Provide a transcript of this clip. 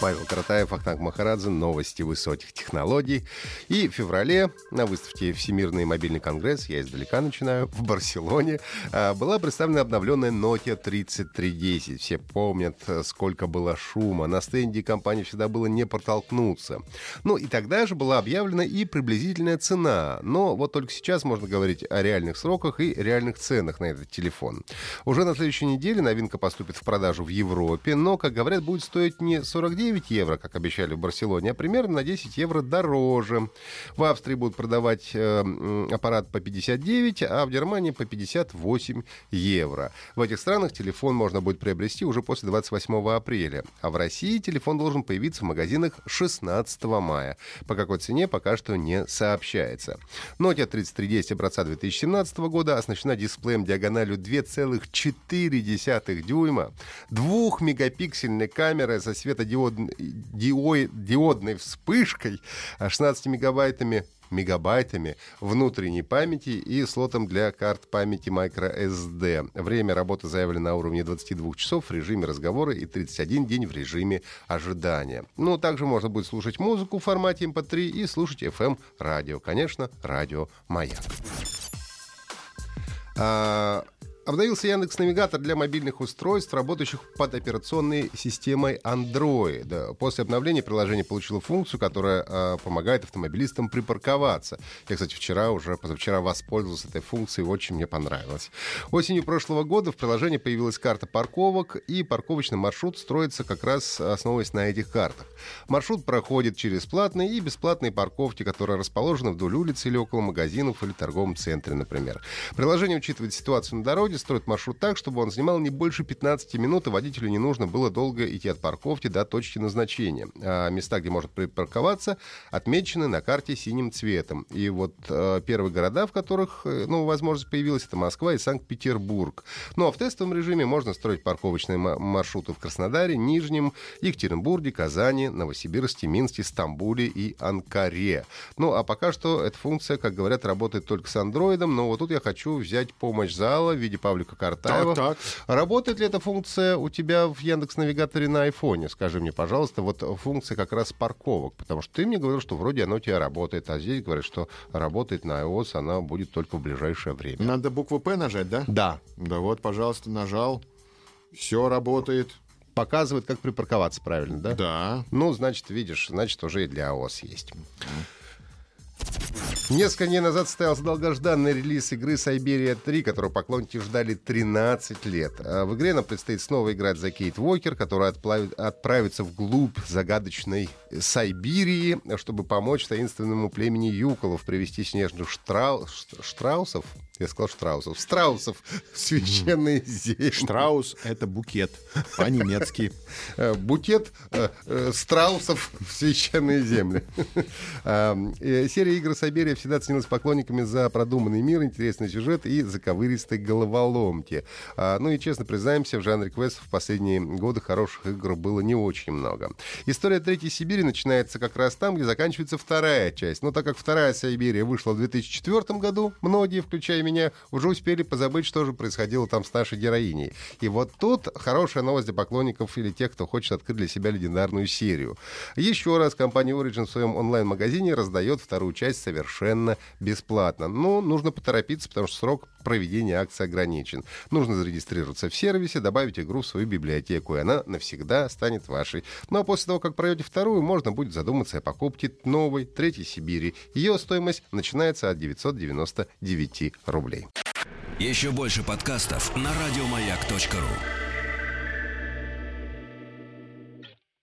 Павел Каратаев, Ахтанг Махарадзе, новости высоких технологий. И в феврале на выставке «Всемирный мобильный конгресс», я издалека начинаю, в Барселоне, а, была представлена обновленная Nokia 3310. Все помнят, сколько было шума. На стенде компании всегда было не протолкнуться. Ну и тогда же была объявлена и приблизительная цена. Но вот только сейчас можно говорить о реальных сроках и реальных ценах на этот телефон. Уже на следующей неделе новинка поступит в продажу в Европе, но, как говорят, будет стоить не 49 евро, как обещали в Барселоне, а примерно на 10 евро дороже. В Австрии будут продавать э, аппарат по 59, а в Германии по 58 евро. В этих странах телефон можно будет приобрести уже после 28 апреля. А в России телефон должен появиться в магазинах 16 мая. По какой цене пока что не сообщается. Nokia 3310 образца 2017 года оснащена дисплеем диагональю 2,4 дюйма, двухмегапиксельной камерой со светодиодной диодной вспышкой, 16 мегабайтами мегабайтами внутренней памяти и слотом для карт памяти microSD. Время работы заявлено на уровне 22 часов в режиме разговора и 31 день в режиме ожидания. Ну, также можно будет слушать музыку в формате MP3 и слушать FM-радио. Конечно, радио «Маяк». А, Обновился Яндекс Навигатор для мобильных устройств, работающих под операционной системой Android. После обновления приложение получило функцию, которая э, помогает автомобилистам припарковаться. Я, кстати, вчера уже, позавчера воспользовался этой функцией, очень мне понравилось. Осенью прошлого года в приложении появилась карта парковок, и парковочный маршрут строится как раз основываясь на этих картах. Маршрут проходит через платные и бесплатные парковки, которые расположены вдоль улицы или около магазинов или торговом центре, например. Приложение учитывает ситуацию на дороге, строит маршрут так, чтобы он занимал не больше 15 минут, и водителю не нужно было долго идти от парковки до точки назначения. А места, где может припарковаться, отмечены на карте синим цветом. И вот э, первые города, в которых э, ну, возможность появилась, это Москва и Санкт-Петербург. Ну а в тестовом режиме можно строить парковочные маршруты в Краснодаре, Нижнем, Екатеринбурге, Казани, Новосибирске, Минске, Стамбуле и Анкаре. Ну а пока что эта функция, как говорят, работает только с андроидом, но вот тут я хочу взять помощь зала в виде Павлика Картаева. Так, так. Работает ли эта функция у тебя в Яндекс Навигаторе на айфоне? Скажи мне, пожалуйста, вот функция как раз парковок, потому что ты мне говорил, что вроде оно у тебя работает, а здесь говорят, что работает на iOS, она будет только в ближайшее время. Надо букву П нажать, да? Да. Да вот, пожалуйста, нажал. Все работает. Показывает, как припарковаться правильно, да? Да. Ну, значит, видишь, значит, уже и для iOS есть. Несколько дней назад состоялся долгожданный релиз игры Сайберия 3, которую поклонники ждали 13 лет. А в игре нам предстоит снова играть за Кейт Уокер, которая отплавит, отправится вглубь загадочной Сайбирии, чтобы помочь таинственному племени Юколов привести снежных штрау... штраусов я сказал Штраусов. Страусов священные земли. Штраус — это букет по-немецки. Э, букет э, э, страусов в священные земли. Серия игр Сайберия всегда ценилась поклонниками за продуманный мир, интересный сюжет и заковыристые головоломки. А, ну и честно признаемся, в жанре квестов в последние годы хороших игр было не очень много. История Третьей Сибири начинается как раз там, где заканчивается вторая часть. Но так как вторая Сайберия вышла в 2004 году, многие, включая меня уже успели позабыть, что же происходило там с нашей героиней. И вот тут хорошая новость для поклонников или тех, кто хочет открыть для себя легендарную серию. Еще раз, компания Origin в своем онлайн-магазине раздает вторую часть совершенно бесплатно. Но нужно поторопиться, потому что срок проведения акции ограничен. Нужно зарегистрироваться в сервисе, добавить игру в свою библиотеку, и она навсегда станет вашей. Ну а после того, как пройдете вторую, можно будет задуматься о покупке новой, третьей Сибири. Ее стоимость начинается от 999 рублей рублей. Еще больше подкастов на радиомаяк.ру